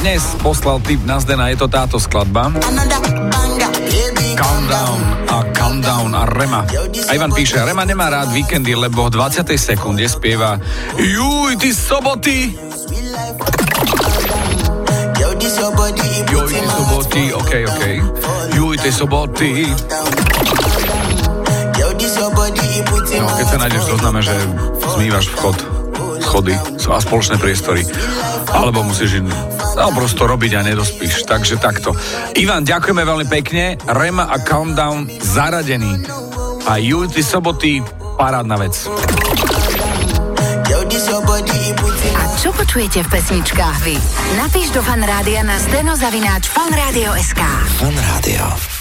dnes poslal tip na Zdena, je to táto skladba. Countdown a Countdown a Rema. A Ivan píše, Rema nemá rád víkendy, lebo v 20. sekunde spieva Juj, ty soboty! Ty soboty, ok, ok. Juj, ty soboty. No, keď sa nájdeš zozname, že zmývaš vchod, schody a spoločné priestory, alebo musíš no, prosto robiť a nedospíš. Takže takto. Ivan, ďakujeme veľmi pekne. Rema a Countdown zaradený. A Juty Soboty, parádna vec. A čo počujete v pesničkách vy? Napíš do fanrádia na steno zavináč fanradio.sk Fanrádio.